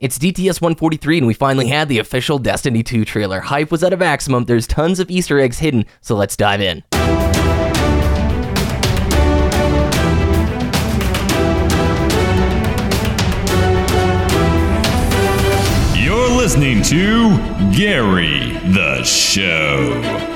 It's DTS 143, and we finally had the official Destiny 2 trailer. Hype was at a maximum. There's tons of Easter eggs hidden, so let's dive in. You're listening to Gary the Show.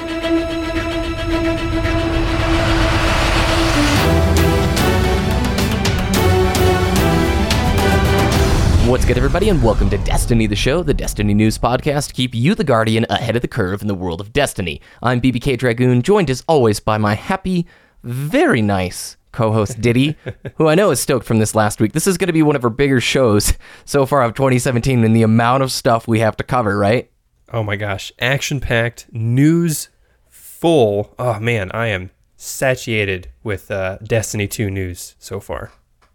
What's good, everybody, and welcome to Destiny the Show, the Destiny News podcast to keep you, the Guardian, ahead of the curve in the world of Destiny. I'm BBK Dragoon, joined as always by my happy, very nice co host Diddy, who I know is stoked from this last week. This is going to be one of our bigger shows so far of 2017 and the amount of stuff we have to cover, right? Oh my gosh, action packed, news full. Oh man, I am satiated with uh, Destiny 2 news so far.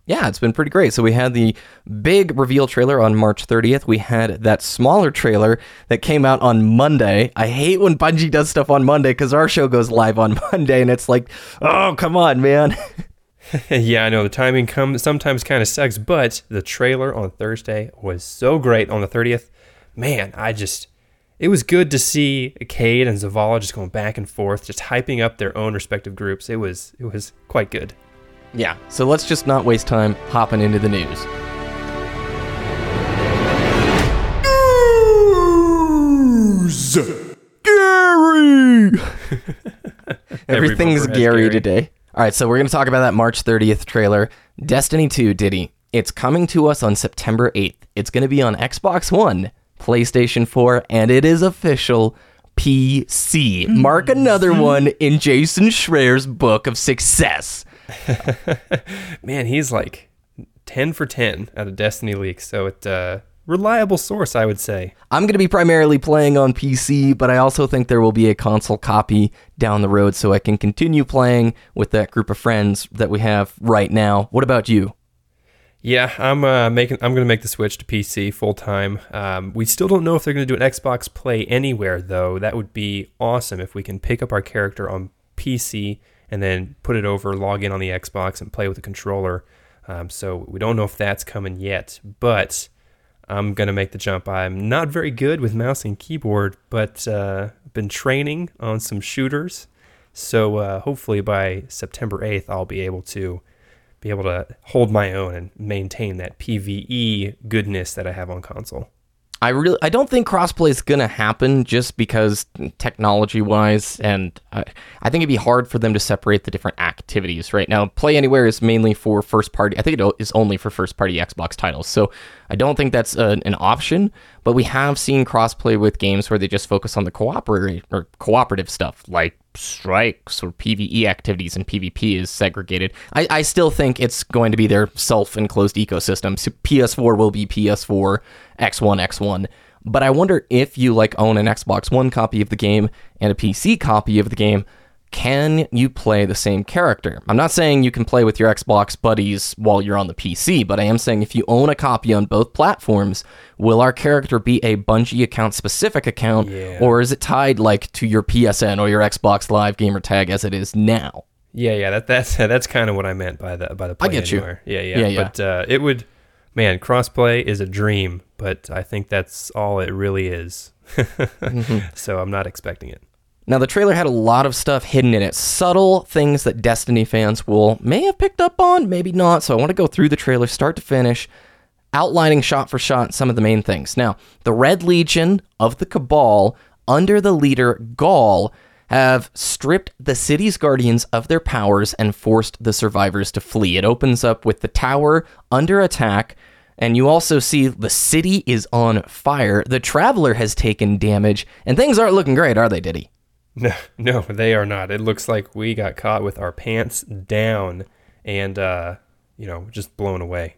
Yeah, it's been pretty great. So we had the big reveal trailer on March 30th. We had that smaller trailer that came out on Monday. I hate when Bungie does stuff on Monday because our show goes live on Monday, and it's like, oh, come on, man. yeah, I know the timing come sometimes kind of sucks, but the trailer on Thursday was so great on the 30th. Man, I just it was good to see Cayde and Zavala just going back and forth, just hyping up their own respective groups. It was it was quite good. Yeah, so let's just not waste time hopping into the news. News! Gary! Everything's Gary, Gary. today. All right, so we're going to talk about that March 30th trailer. Destiny 2, Diddy. It's coming to us on September 8th. It's going to be on Xbox One, PlayStation 4, and it is official PC. Mark another mm-hmm. one in Jason Schreier's book of success. Man, he's like 10 for 10 out of Destiny leaks, so it's a reliable source, I would say. I'm going to be primarily playing on PC, but I also think there will be a console copy down the road so I can continue playing with that group of friends that we have right now. What about you? Yeah, I'm uh, making. I'm going to make the switch to PC full time. Um, we still don't know if they're going to do an Xbox Play Anywhere though. That would be awesome if we can pick up our character on PC and then put it over, log in on the Xbox, and play with the controller. Um, so we don't know if that's coming yet, but I'm to make the jump. I'm not very good with mouse and keyboard, but uh, been training on some shooters. So uh, hopefully by September 8th, I'll be able to be able to hold my own and maintain that PVE goodness that I have on console. I really I don't think crossplay is to happen just because technology wise and I, I think it'd be hard for them to separate the different activities right now. Play anywhere is mainly for first party I think it is only for first party Xbox titles so I don't think that's a, an option but we have seen crossplay with games where they just focus on the cooperative or cooperative stuff like strikes or PvE activities and PvP is segregated. I, I still think it's going to be their self enclosed ecosystem. So PS4 will be PS4, X1, X1. But I wonder if you like own an Xbox One copy of the game and a PC copy of the game, can you play the same character? I'm not saying you can play with your Xbox buddies while you're on the PC, but I am saying if you own a copy on both platforms, will our character be a Bungie account specific account Yeah. or is it tied like to your PSN or your Xbox Live gamer tag as it is now? Yeah, yeah, that, that's that's kind of what I meant by the by the play get you. Yeah, yeah, Yeah, yeah. But uh, it would, man, crossplay is a dream, but I think that's all it really is. Mm-hmm. So I'm not expecting it. Now, the trailer had a lot of stuff hidden in it, subtle things that Destiny fans will may have picked up on, maybe not. So I want to go through the trailer start to finish, outlining shot for shot some of the main things. Now, the Red Legion of the Cabal, under the leader Ghaul, have stripped the city's guardians of their powers and forced the survivors to flee. It opens up with the tower under attack. And you also see the city is on fire. The traveler has taken damage, and things aren't looking great, are they, Diddy? No, no, they are not. It looks like we got caught with our pants down and, uh, you know, just blown away.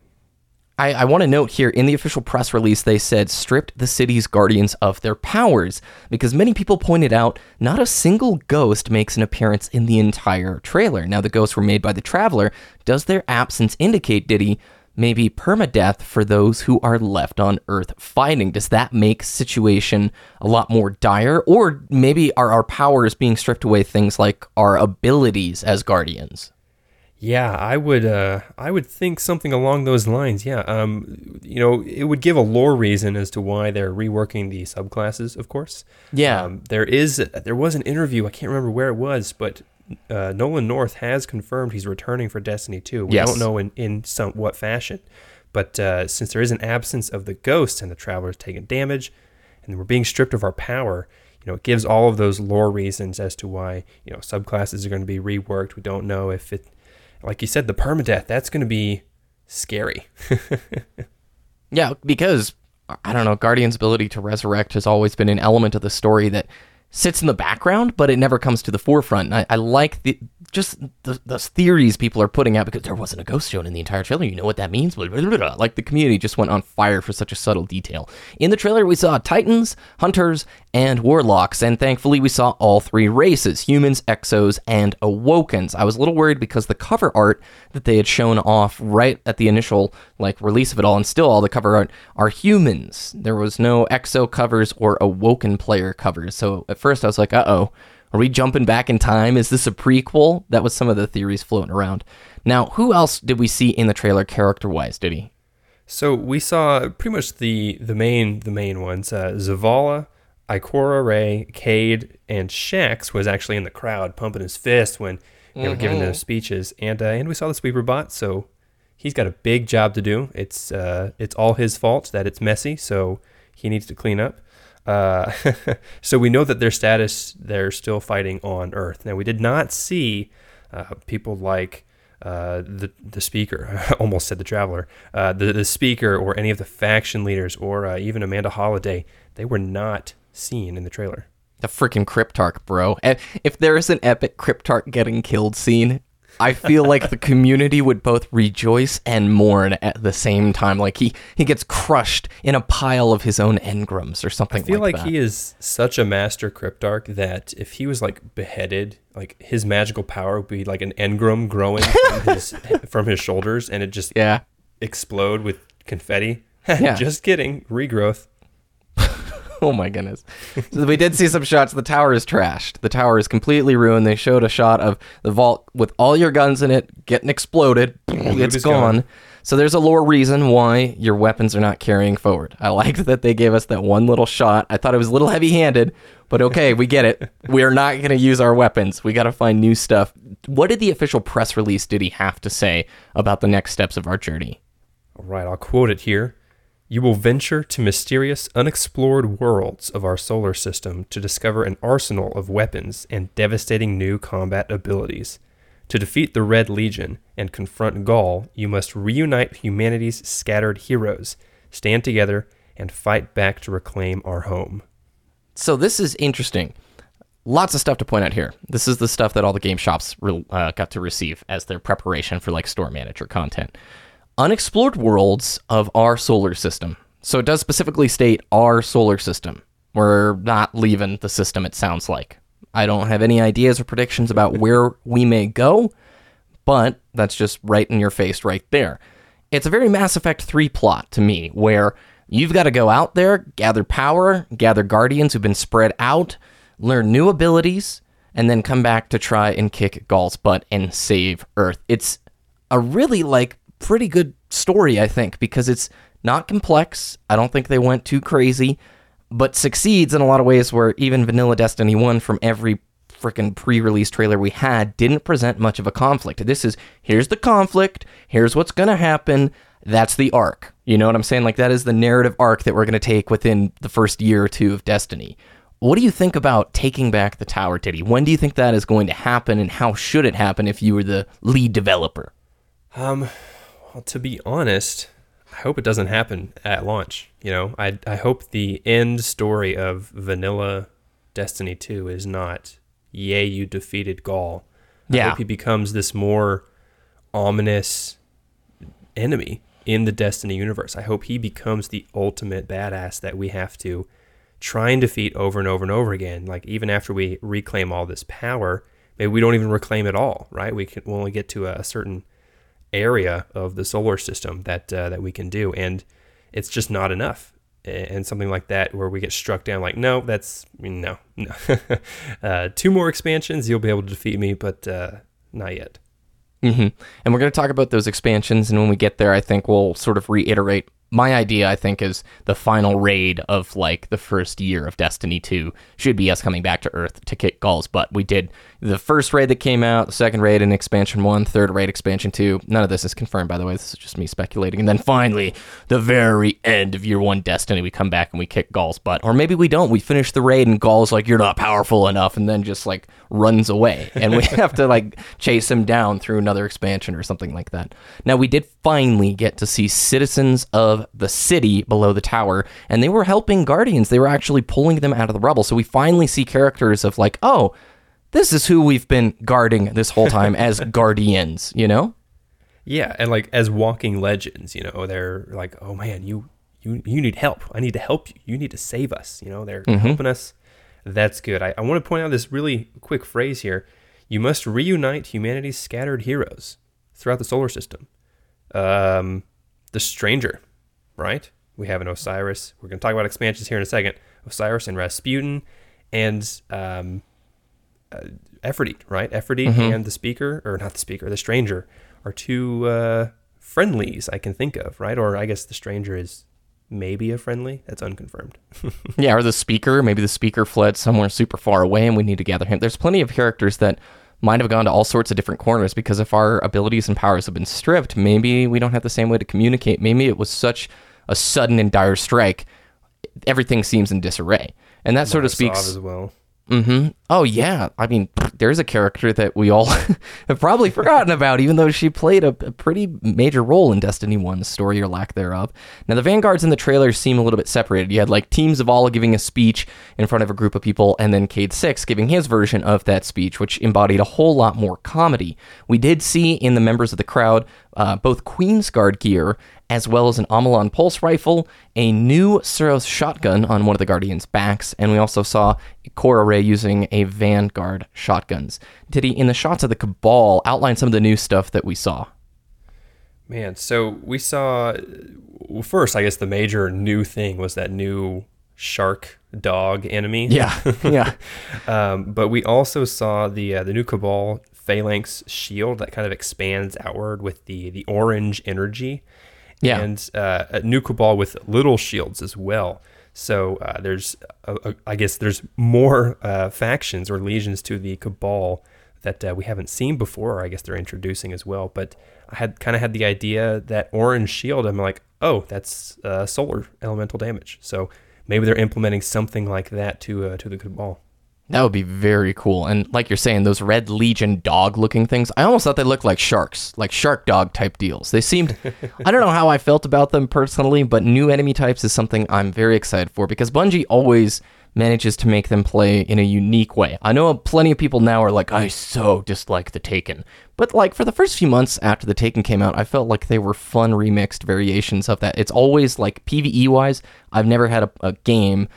I, I want to note here in the official press release, they said stripped the city's guardians of their powers because many people pointed out not a single ghost makes an appearance in the entire trailer. Now, the ghosts were made by the Traveler. Does their absence indicate, Diddy, maybe permadeath for those who are left on Earth fighting? Does that make situation a lot more dire? Or maybe are our powers being stripped away things like our abilities as guardians? Yeah, I would. Uh, I would think something along those lines. Yeah. Um, you know, it would give a lore reason as to why they're reworking the subclasses. Of course. Yeah. Um, there is. There was an interview. I can't remember where it was, but uh, Nolan North has confirmed he's returning for Destiny 2. We Yes. don't know in in some what fashion, but uh, since there is an absence of the ghost and the traveler's taking damage, and we're being stripped of our power. You know, it gives all of those lore reasons as to why you know subclasses are going to be reworked. We don't know if it, like you said, the permadeath. That's going to be scary. Yeah, because I don't know, Guardian's ability to resurrect has always been an element of the story that sits in the background, but it never comes to the forefront. I, I like the just the, the theories people are putting out because there wasn't a ghost shown in the entire trailer. You know what that means? Blah, blah, blah. Like the community just went on fire for such a subtle detail. In the trailer, we saw Titans, Hunters, and Warlocks, and thankfully we saw all three races humans, Exos, and Awokens. I was a little worried because the cover art that they had shown off right at the initial like release of it all, and still all the cover art are humans. There was no Exo covers or Awoken player covers. So at first I was like, uh oh. Are we jumping back in time? Is this a prequel? That was some of the theories floating around. Now, who else did we see in the trailer character wise, Diddy? So we saw pretty much the the main the main ones. Uh, Zavala, Ikora Rey, Cayde, and Shaxx was actually in the crowd pumping his fist when they were giving those speeches, and uh, and we saw the sweeper bot. So he's got a big job to do. It's uh, it's all his fault that it's messy. So he needs to clean up. Uh, so we know that their status they're still fighting on Earth. Now we did not see uh, people like uh, the the speaker, I almost said the traveler, uh, the the speaker, or any of the faction leaders, or uh, even Amanda Holiday. They were not seen in the trailer. The freaking Cryptarch, bro. If there is an epic Cryptarch getting killed scene, I feel like the community would both rejoice and mourn at the same time. Like he, he gets crushed in a pile of his own engrams or something I feel like, that. he is such a master cryptarch that if he was like beheaded, like his magical power would be like an engram growing from his from his shoulders, and it just yeah. explode with confetti. Yeah. just kidding, regrowth. Oh my goodness. So we did see some shots. The tower is trashed. The tower is completely ruined. They showed a shot of the vault with all your guns in it getting exploded. it's gone. gone. So there's a lore reason why your weapons are not carrying forward. I liked that they gave us that one little shot. I thought it was a little heavy handed, but okay, we get it. We are not going to use our weapons. We got to find new stuff. What did the official press release Diddy have to say about the next steps of our journey? All right, I'll quote it here. You will venture to mysterious, unexplored worlds of our solar system to discover an arsenal of weapons and devastating new combat abilities. To defeat the Red Legion and confront Ghaul, you must reunite humanity's scattered heroes, stand together, and fight back to reclaim our home. So this is interesting. Lots of stuff to point out here. This is the stuff that all the game shops re- uh, got to receive as their preparation for like store manager content. Unexplored worlds of our solar system. So it does specifically state our solar system. We're not leaving the system. It sounds like. I don't have any ideas or predictions about where we may go, but that's just right in your face right there. It's a very Mass Effect 3 plot to me, where you've got to go out there, gather power, gather guardians who've been spread out, learn new abilities, and then come back to try and kick Ghaul's butt and save Earth. It's a really like pretty good story, I think, because it's not complex. I don't think they went too crazy, but succeeds in a lot of ways where even Vanilla Destiny 1 from every freaking pre-release trailer we had didn't present much of a conflict. This is here's the conflict, here's what's going to happen. That's the arc. You know what I'm saying? Like that is the narrative arc that we're going to take within the first year or two of Destiny. What do you think about taking back the tower, Diddy? When do you think that is going to happen and how should it happen if you were the lead developer? Um, to be honest, I hope it doesn't happen at launch. You know, I I hope the end story of Vanilla Destiny 2 is not yay you defeated Ghaul. Yeah. I hope he becomes this more ominous enemy in the Destiny universe. I hope he becomes the ultimate badass that we have to try and defeat over and over and over again. Like even after we reclaim all this power, maybe we don't even reclaim it all, right? We can we'll only get to a, a certain area of the solar system that uh, that we can do, and it's just not enough. And something like that, where we get struck down, like no, that's no, no. uh, two more expansions, you'll be able to defeat me, but uh, not yet. hmm And we're going to talk about those expansions. And when we get there, I think we'll sort of reiterate my idea. I think is the final raid of like the first year of Destiny 2 should be us coming back to Earth to kick Ghaul's butt. We did the first raid that came out, the second raid in expansion one, third raid expansion two. None of this is confirmed, by the way. This is just me speculating. And then finally, the very end of year one Destiny, we come back and we kick Ghaul's butt. Or maybe we don't. We finish the raid and Ghaul's like, you're not powerful enough, and then just like runs away. And we have to like chase him down through another expansion or something like that. Now, we did finally get to see citizens of the city below the tower, and they were helping Guardians. They were actually pulling them out of the rubble. So we finally see characters of like, oh, this is who we've been guarding this whole time as Guardians, you know? Yeah, and like as walking legends, you know, they're like, "Oh man, you you you need help. I need to help you. You need to save us." You know, they're helping us. That's good. I, I want to point out this really quick phrase here. You must reunite humanity's scattered heroes throughout the solar system. Um, the Stranger, right? We have an Osiris. We're going to talk about expansions here in a second. Osiris and Rasputin, and um, uh, Ephrodite, right? Ephrodite and the Speaker, or not the Speaker, the Stranger, are two uh, friendlies I can think of, right? Or I guess the Stranger is maybe a friendly. That's unconfirmed. Yeah, or the speaker. Maybe the speaker fled somewhere super far away and we need to gather him. There's plenty of characters that might have gone to all sorts of different corners because if our abilities and powers have been stripped, maybe we don't have the same way to communicate. Maybe it was such a sudden and dire strike, everything seems in disarray. And that sort of speaks. as well. hmm Oh yeah, I mean, there's a character that we all have probably forgotten about, even though she played a, a pretty major role in Destiny 1's story or lack thereof. Now the vanguards in the trailer seem a little bit separated. You had like teams of all giving a speech in front of a group of people, and then Cayde Six giving his version of that speech, which embodied a whole lot more comedy. We did see in the members of the crowd uh, both Queen's Guard gear as well as an Amalon pulse rifle, a new Suros shotgun on one of the Guardians' backs, and we also saw Cora Ray using a Vanguard shotguns. Diddy, in the shots of the Cabal, outline some of the new stuff that we saw? Man, so we saw well, first, I guess the major new thing was that new shark dog enemy. Yeah, yeah. Um, but we also saw the uh, the new Cabal Phalanx shield that kind of expands outward with the the orange energy. Yeah. And uh, a new Cabal with little shields as well. So uh, there's, uh, uh, I guess, there's more uh, factions or legions to the Cabal that uh, we haven't seen before. Or I guess they're introducing as well. But I had kind of had the idea that orange shield. I'm like, oh, that's solar elemental damage. So maybe they're implementing something like that to to the Cabal. That would be very cool. And like you're saying, those Red Legion dog looking things, I almost thought they looked like sharks, like shark dog type deals. They seemed, I don't know how I felt about them personally, but new enemy types is something I'm very excited for because Bungie always manages to make them play in a unique way. I know plenty of people now are like, I so dislike the Taken. But like for the first few months after the Taken came out, I felt like they were fun remixed variations of that. It's always like PvE wise, I've never had a, a game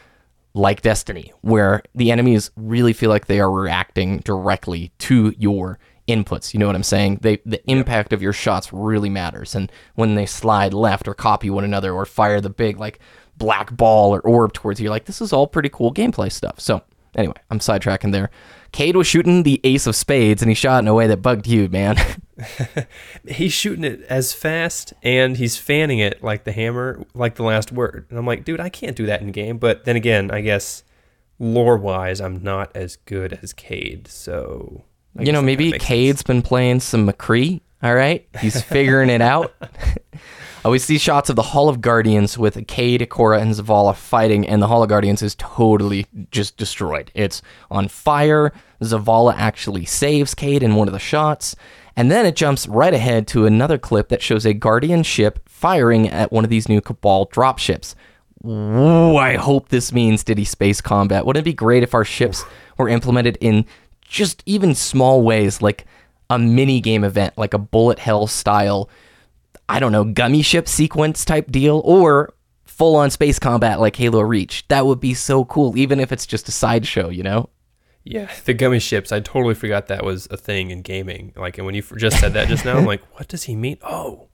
like Destiny, where the enemies really feel like they are reacting directly to your inputs. You know what I'm saying? They the impact of your shots really matters. And when they slide left or copy one another or fire the big like black ball or orb towards you, you're like, this is all pretty cool gameplay stuff. So anyway, I'm sidetracking there. Cayde was shooting the ace of spades and he shot in a way that bugged you, man. he's shooting it as fast and he's fanning it like the hammer, like the last word. And I'm like, dude, I can't do that in game. But then again, I guess lore wise, I'm not as good as Cayde. So, I you know, maybe Cayde's been playing some McCree. All right, he's figuring it out. Uh, we see shots of the Hall of Guardians with Cayde, Cora, and Zavala fighting, and the Hall of Guardians is totally just destroyed. It's on fire. Zavala actually saves Cayde in one of the shots, and then it jumps right ahead to another clip that shows a Guardian ship firing at one of these new Cabal dropships. Ooh, I hope this means Diddy space combat. Wouldn't it be great if our ships were implemented in just even small ways, like a mini game event, like a bullet hell style, I don't know, gummy ship sequence type deal, or full on space combat like Halo Reach? That would be so cool, even if it's just a sideshow, you know? Yeah, the gummy ships. I totally forgot that was a thing in gaming. Like, and when you just said that just now, I'm like, what does he mean? Oh,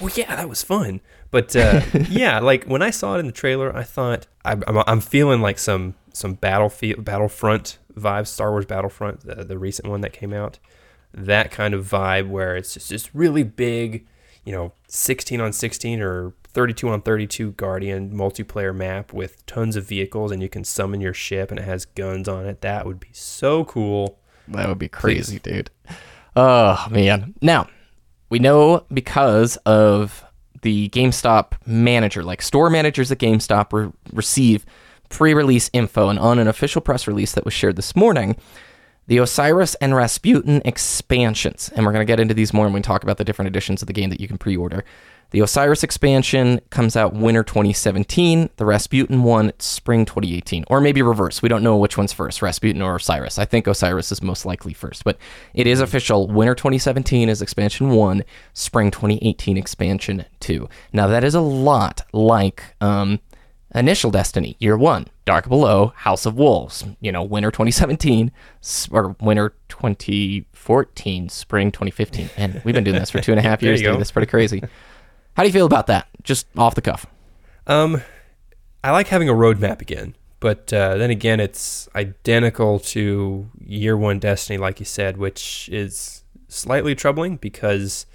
well, yeah, that was fun. But uh, yeah, like when I saw it in the trailer, I thought I'm, I'm, I'm feeling like some some battlefield Battlefront vibes, Star Wars Battlefront, the, the recent one that came out. that kind of vibe where it's just this really big, you know, 16 on 16 or 32 on 32 Guardian multiplayer map with tons of vehicles and you can summon your ship and it has guns on it. That would be so cool. That would be crazy, dude. Oh, man. Now, we know because of the GameStop manager, like store managers at GameStop re- receive pre release info and on an official press release that was shared this morning. The Osiris and Rasputin expansions, and we're going to get into these more when we talk about the different editions of the game that you can pre order. The Osiris expansion comes out winter 2017. The Rasputin one, spring 2018. Or maybe reverse. We don't know which one's first, Rasputin or Osiris. I think Osiris is most likely first, but it is official. Winter 2017 is expansion 1, spring 2018 expansion 2. Now, that is a lot like um, initial Destiny, year 1, Dark Below, House of Wolves, you know, winter 2017 or winter 2014, spring 2015. And we've been doing this for two and a half years. Dude. That's pretty crazy. How do you feel about that? Just off the cuff. Um, I like having a roadmap again, but uh, then again, it's identical to Year One Destiny, like you said, which is slightly troubling because,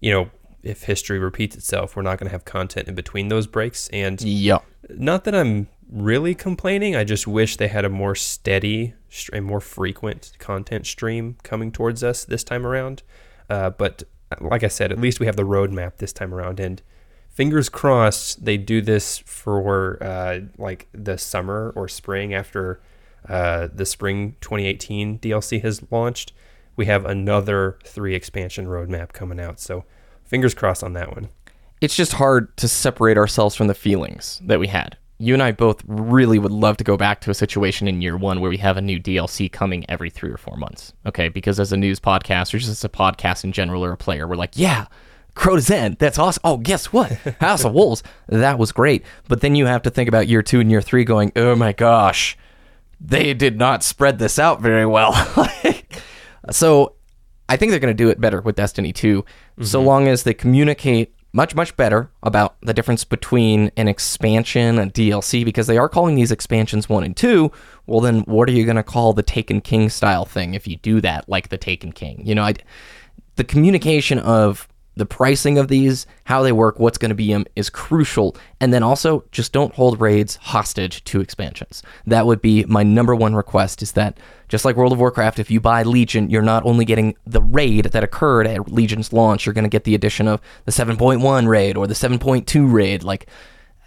you know, if history repeats itself, we're not going to have content in between those breaks. And yeah, not that I'm really complaining. I just wish they had a more steady and more frequent content stream coming towards us this time around. Uh, but like I said, at least we have the roadmap this time around, and fingers crossed they do this for uh, like the summer or spring after uh, the spring 2018 DLC has launched. We have another three expansion roadmap coming out, so fingers crossed on that one. It's just hard to separate ourselves from the feelings that we had you and I both really would love to go back to a situation in year one where we have a new DLC coming every three or four months. Okay. Because as a news podcast or just as a podcast in general or a player, we're like, yeah, Crota's End. That's awesome. Oh, guess what? House of Wolves. That was great. But then you have to think about year two and year three going, oh my gosh, they did not spread this out very well. so I think they're going to do it better with Destiny 2, mm-hmm. so long as they communicate much much better about the difference between an expansion and DLC because they are calling these expansions 1 and 2 well then what are you going to call the Taken King style thing if you do that like the Taken King? You know I, the communication of the pricing of these, how they work, what's going to be them is crucial. And then also just don't hold raids hostage to expansions. That would be my number one request is that just like World of Warcraft, if you buy Legion, you're not only getting the raid that occurred at Legion's launch, you're going to get the addition of the 7.1 raid or the 7.2 raid. Like,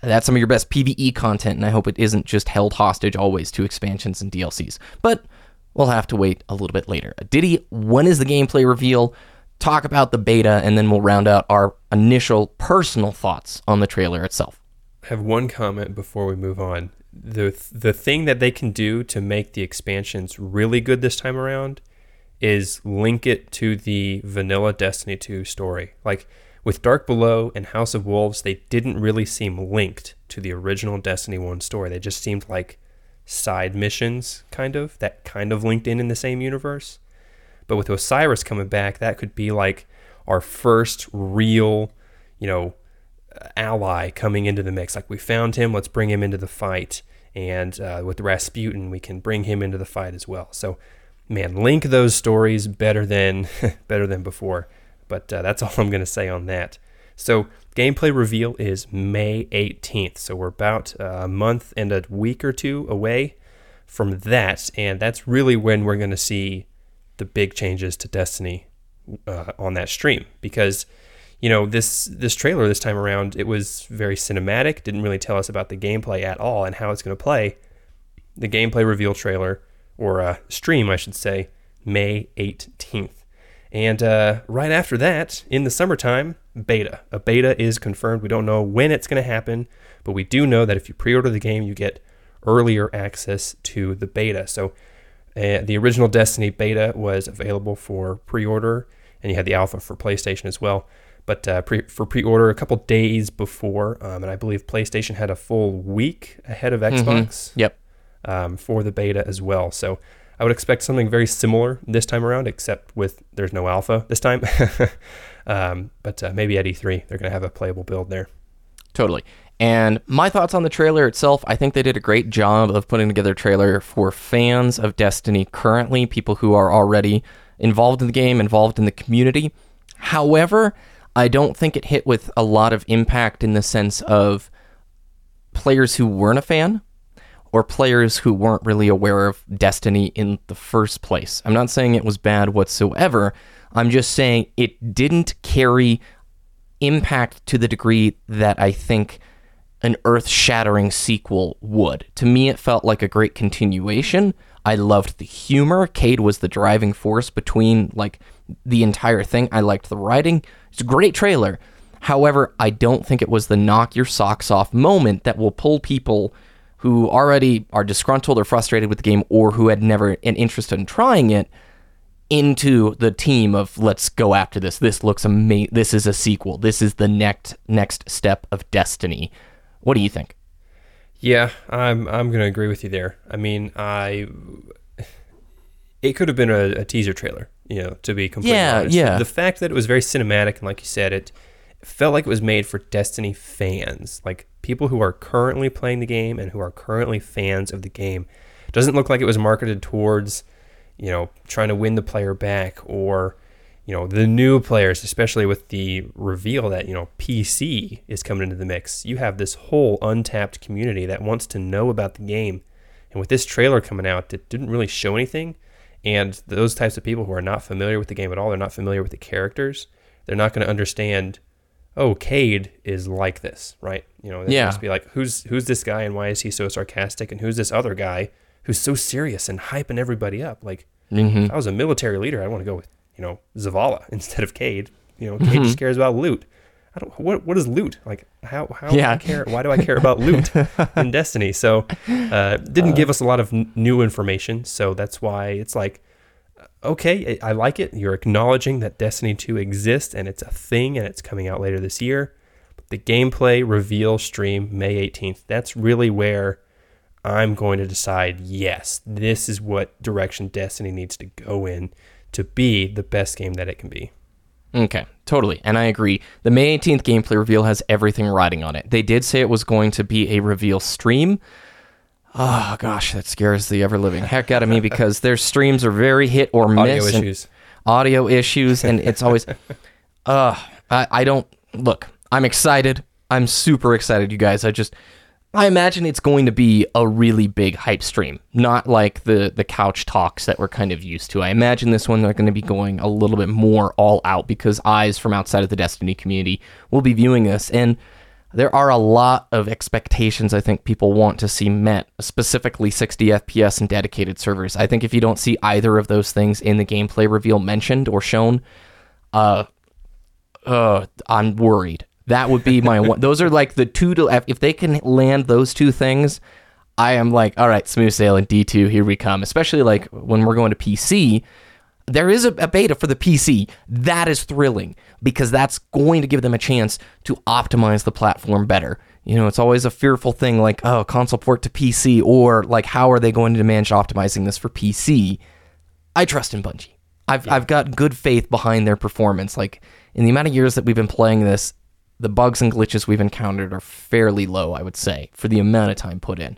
that's some of your best PvE content, and I hope it isn't just held hostage always to expansions and DLCs. But we'll have to wait a little bit later. Diddy, when is the gameplay reveal? Talk about the beta, and then we'll round out our initial personal thoughts on the trailer itself. I have one comment before we move on. The the thing that they can do to make the expansions really good this time around is link it to the vanilla Destiny 2 story. Like with Dark Below and House of Wolves, they didn't really seem linked to the original Destiny 1 story. They just seemed like side missions kind of that kind of linked in in the same universe. But with Osiris coming back, that could be like our first real, you know, ally coming into the mix. Like we found him, let's bring him into the fight. And uh, with Rasputin, we can bring him into the fight as well. So, man, link those stories better than better than before. But uh, that's all I'm going to say on that. So, gameplay reveal is May 18th. So we're about a month and a week or two away from that, and that's really when we're going to see the big changes to Destiny uh, on that stream. Because you know this this trailer this time around it was very cinematic didn't really tell us about the gameplay at all and how it's going to play. The gameplay reveal trailer or uh, stream I should say May 18th and uh, right after that in the summertime beta. A beta is confirmed. We don't know when it's going to happen but we do know that if you pre-order the game you get earlier access to the beta. So uh, the original Destiny beta was available for pre-order, and you had the alpha for PlayStation as well. But uh, pre- for pre-order, a couple days before, um, and I believe PlayStation had a full week ahead of mm-hmm. Xbox. Mm-hmm. Yep. Um, for the beta as well. So I would expect something very similar this time around, except with there's no alpha this time. um, but uh, maybe at E3 they're going to have a playable build there. Totally. And my thoughts on the trailer itself, I think they did a great job of putting together a trailer for fans of Destiny currently, people who are already involved in the game, involved in the community. However, I don't think it hit with a lot of impact in the sense of players who weren't a fan or players who weren't really aware of Destiny in the first place. I'm not saying it was bad whatsoever. I'm just saying it didn't carry impact to the degree that I think an earth shattering sequel would. To me, it felt like a great continuation. I loved the humor. Cayde was the driving force between like the entire thing. I liked the writing. It's a great trailer. However, I don't think it was the knock your socks off moment that will pull people who already are disgruntled or frustrated with the game or who had never an interest in trying it into the team of let's go after this. This looks amazing. This is a sequel. This is the next next step of Destiny. What do you think? Yeah, I'm I'm gonna agree with you there. I mean, I it could have been a, a teaser trailer, you know, to be completely Yeah, honest. yeah. The fact that it was very cinematic and like you said, it felt like it was made for Destiny fans, like people who are currently playing the game and who are currently fans of the game. It doesn't look like it was marketed towards, you know, trying to win the player back or you know the new players especially with the reveal that you know pc is coming into the mix you have this whole untapped community that wants to know about the game. And with this trailer coming out that didn't really show anything. And those types of people who are not familiar with the game at all they're not familiar with the characters they're not going to understand oh Cayde is like this right? You know they Yeah. just be like who's who's this guy and why is he so sarcastic? And who's this other guy who's so serious and hyping everybody up? Like mm-hmm. if I was a military leader, I'd want to go with, you know, Zavala instead of Cayde. You know, Cayde Mm-hmm. just cares about loot. I don't what what is loot? Like how how do I care why do I care about loot in Destiny? So uh didn't give us a lot of n- new information, so that's why it's like okay, I I like it. You're acknowledging that Destiny 2 exists and it's a thing and it's coming out later this year. But the gameplay reveal stream May 18th. That's really where I'm going to decide yes, this is what direction Destiny needs to go in to be the best game that it can be. Okay, totally. And I agree. The May 18th gameplay reveal has everything riding on it. They did say it was going to be a reveal stream. Oh, gosh, that scares the ever living heck out of me because their streams are very hit or miss. Audio issues. audio issues, and it's always, uh, I, I don't, look, I'm excited. I'm super excited, you guys. I just, I imagine it's going to be a really big hype stream, not like the the couch talks that we're kind of used to. I imagine this one they're going to be going a little bit more all out because eyes from outside of the Destiny community will be viewing this, and there are a lot of expectations I think people want to see met, specifically 60 FPS and dedicated servers. I think if you don't see either of those things in the gameplay reveal mentioned or shown, uh, uh, I'm worried. That would be my one. Those are like the two to if they can land those two things, I am like, all right, smooth sailing. D two, here we come. Especially like when we're going to PC. There is a, a beta for the PC. That is thrilling because that's going to give them a chance to optimize the platform better. You know, it's always a fearful thing like, oh, console port to PC, or like, how are they going to manage optimizing this for PC? I trust in Bungie. I've I've got good faith behind their performance. Like in the amount of years that we've been playing this, the bugs and glitches we've encountered are fairly low, I would say, for the amount of time put in.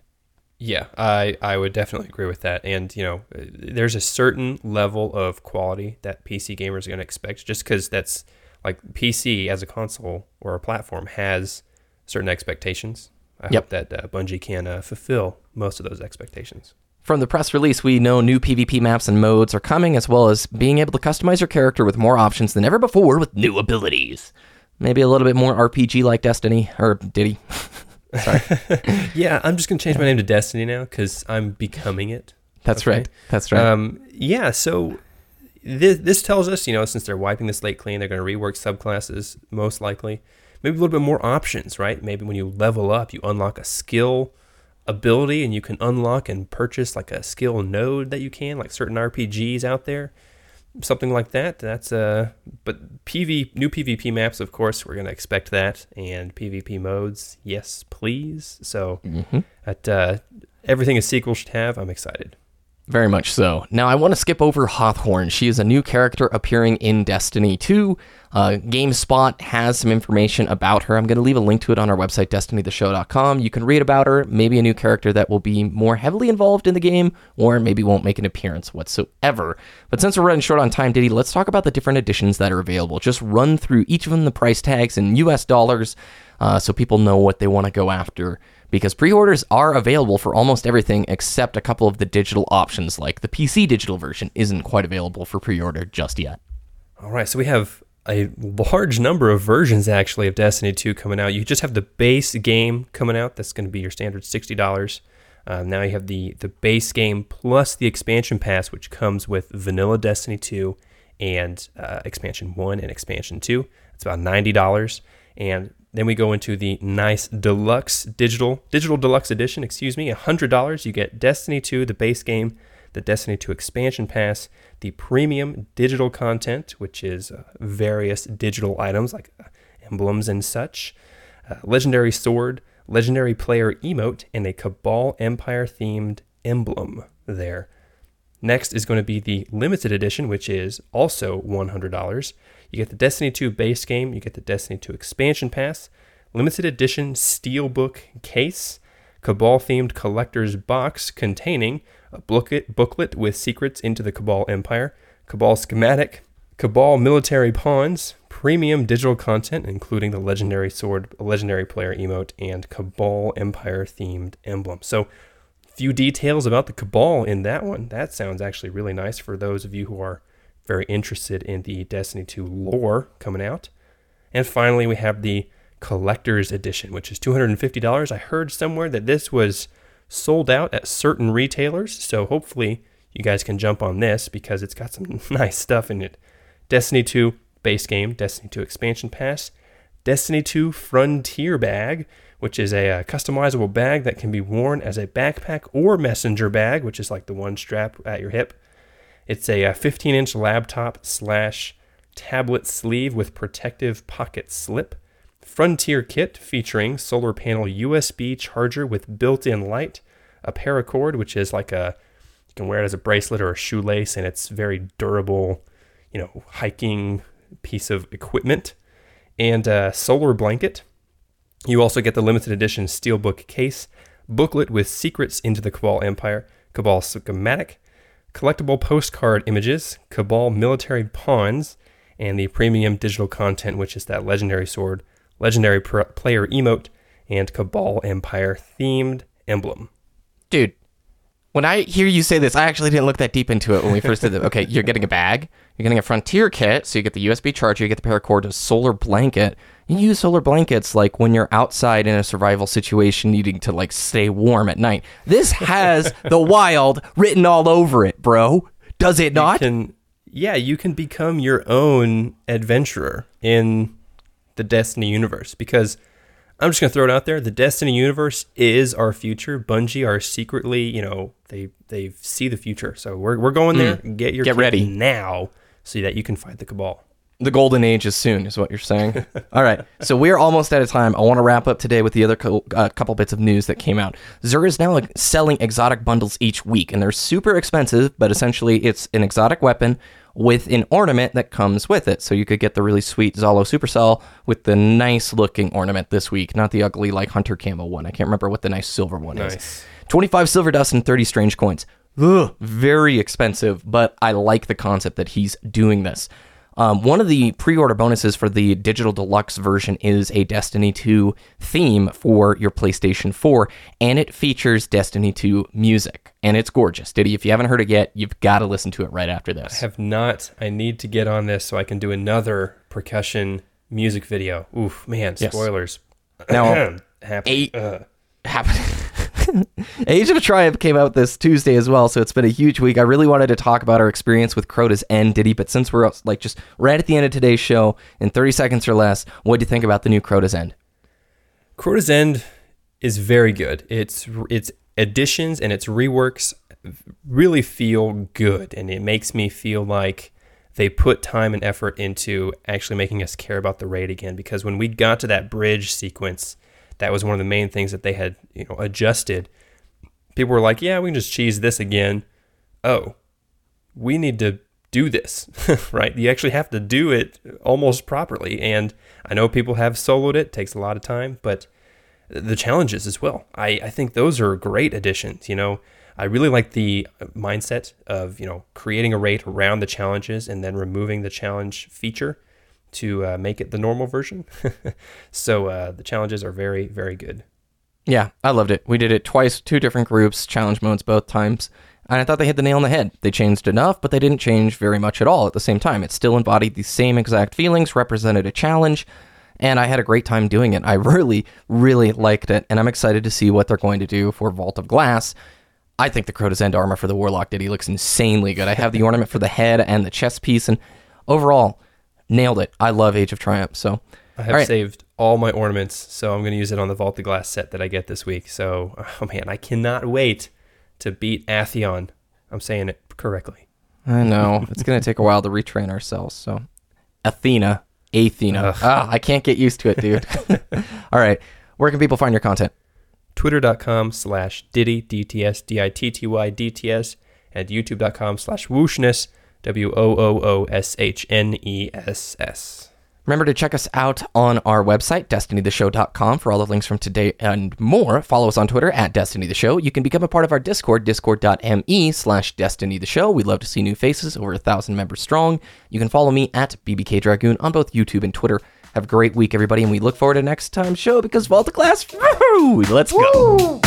Yeah, I, I would definitely agree with that. And, you know, there's a certain level of quality that PC gamers are going to expect just because that's like PC as a console or a platform has certain expectations. I Yep. hope that uh, Bungie can uh, fulfill most of those expectations. From the press release, we know new PvP maps and modes are coming, as well as being able to customize your character with more options than ever before with new abilities. Maybe a little bit more RPG like Destiny, or Diddy. Sorry. yeah, I'm just going to change my name to Destiny now because I'm becoming it. That's Okay. right. That's right. Um, yeah, so this, this tells us, you know, since they're wiping the slate clean, they're going to rework subclasses most likely. Maybe a little bit more options, right? Maybe when you level up, you unlock a skill ability and you can unlock and purchase like a skill node that you can, like certain RPGs out there. Something like that. That's uh but PV new PvP maps, of course, we're gonna expect that. And PvP modes, yes, please. So Mhm. that uh everything a sequel should have, I'm excited. Very much so. Now, I want to skip over Hawthorne. She is a new character appearing in Destiny 2. Uh, GameSpot has some information about her. I'm going to leave a link to it on our website, destinytheshow.com. You can read about her, maybe a new character that will be more heavily involved in the game, or maybe won't make an appearance whatsoever. But since we're running short on time, Diddy, let's talk about the different editions that are available. Just run through each of them, the price tags in US dollars, uh, so people know what they want to go after because pre orders are available for almost everything except a couple of the digital options, like the PC digital version isn't quite available for pre order just yet. All right, so we have a large number of versions actually of Destiny 2 coming out. You just have the base game coming out, that's going to be your standard $60. Uh, now you have the, the base game plus the expansion pass, which comes with vanilla Destiny 2 and uh, expansion 1 and expansion 2. It's about $90. And then we go into the nice deluxe digital digital deluxe edition. Excuse me, hundred dollars. You get Destiny 2, the base game, the Destiny 2 expansion pass, the premium digital content, which is uh, various digital items like uh, emblems and such, uh, legendary sword, legendary player emote, and a Cabal Empire themed emblem there. Next is going to be the limited edition, which is also $100. You get the Destiny 2 base game, you get the Destiny 2 expansion pass, limited edition steelbook case, Cabal themed collector's box containing a booklet, with secrets into the Cabal Empire, Cabal schematic, Cabal military pawns, premium digital content, including the legendary sword, legendary player emote, and Cabal Empire themed emblem. So, few details about the Cabal in that one. That sounds actually really nice for those of you who are very interested in the Destiny 2 lore coming out. And finally, we have the collector's edition, which is $250. I heard somewhere that this was sold out at certain retailers, so hopefully you guys can jump on this because it's got some nice stuff in it. Destiny 2 base game, Destiny 2 expansion pass, Destiny 2 Frontier bag, which is a, a, uh, customizable bag that can be worn as a backpack or messenger bag, which is like the one strap at your hip. It's a uh, 15 inch laptop slash tablet sleeve with protective pocket slip. Frontier kit featuring solar panel USB charger with built in light, a paracord, which is like a, you can wear it as a bracelet or a shoelace, and it's very durable, you know, hiking piece of equipment, and a solar blanket. You also get the limited edition steelbook case, booklet with secrets into the Cabal Empire, Cabal schematic, collectible postcard images, Cabal military pawns, and the premium digital content, which is that legendary sword, legendary pr- player emote, and Cabal Empire themed emblem. Dude, when I hear you say this, I actually didn't look that deep into it when we first did it. Okay, you're getting a bag, you're getting a Frontier kit, so you get the USB charger, you get the paracord, a solar blanket. You use solar blankets like when you're outside in a survival situation needing to like stay warm at night. This has the wild written all over it, bro. Does it not? You can, yeah, you can become your own adventurer in the Destiny universe because I'm just gonna throw it out there. The Destiny universe is our future. Bungie are secretly, you know, they they see the future. So we're we're going there. Mm. Get your get ready now, so that you can fight the Cabal. The golden age is soon, is what you're saying. All right, so we're almost out of time. I want to wrap up today with the other co- uh, couple bits of news that came out. Xur is now like, selling exotic bundles each week, and they're super expensive, but essentially it's an exotic weapon with an ornament that comes with it. So you could get the really sweet Zhalo Supercell with the nice looking ornament this week, not the ugly like Hunter Camo one. I can't remember what the nice silver one nice. is. 25 silver dust and 30 strange coins. Ugh, very expensive, but I like the concept that he's doing this. Um, one of the pre-order bonuses for the digital deluxe version is a Destiny 2 theme for your PlayStation 4, and it features Destiny 2 music, and it's gorgeous. Diddy, if you haven't heard it yet, you've got to listen to it right after this. I have not. I need to get on this so I can do another percussion music video. Oof, man, spoilers. Yes. Now. Eight, uh. happy. Age of Triumph came out this Tuesday as well, so it's been a huge week. I really wanted to talk about our experience with Crota's End, Diddy, but since we're like just right at the end of today's show, in 30 seconds or less, what do you think about the new Crota's End? Crota's End is very good. Its its additions and its reworks really feel good, and it makes me feel like they put time and effort into actually making us care about the raid again. Because when we got to that bridge sequence that was one of the main things that they had you know adjusted. People were like, "Yeah, we can just cheese this again." oh, we need to do this, right? You actually have to do it almost properly. And I know people have soloed it, takes a lot of time, but the challenges as well. I, I think those are great additions. You know, I really like the uh, mindset of, you know, creating a rate around the challenges and then removing the challenge feature to uh, make it the normal version. so uh, the challenges are very, very good. Yeah, I loved it. We did it twice, two different groups, challenge modes both times. And I thought they hit the nail on the head. They changed enough, but they didn't change very much at all at the same time. It still embodied the same exact feelings, represented a challenge, and I had a great time doing it. I really, really liked it, and I'm excited to see what they're going to do for Vault of Glass. I think the Crota's End armor for the Warlock Diddy looks insanely good. I have the ornament for the head and the chest piece, and overall, nailed it. I love Age of Triumph. So I have All right. saved all my ornaments, so I'm going to use it on the Vault of Glass set that I get this week. So, oh man, I cannot wait to beat Atheon. I'm saying it correctly. I know it's going to take a while to retrain ourselves. So, Athena, Athena. Ah, I can't get used to it, dude. All right, where can people find your content? Twitter.com slash Diddy, D-T-S, D-I-T-T-Y, D-T-S, and YouTube.com slash Wooshness, W-O-O-O-S-H-N-E-S-S. Remember to check us out on our website, destinytheshow.com, for all the links from today and more. Follow us on Twitter at Destiny the Show. You can become a part of our Discord, discord.me slash Destiny the Show. We'd love to see new faces, over a thousand members strong. You can follow me at BBK Dragoon on both YouTube and Twitter. Have a great week, everybody, and we look forward to next time's show because Vault of Glass, woo, let's go.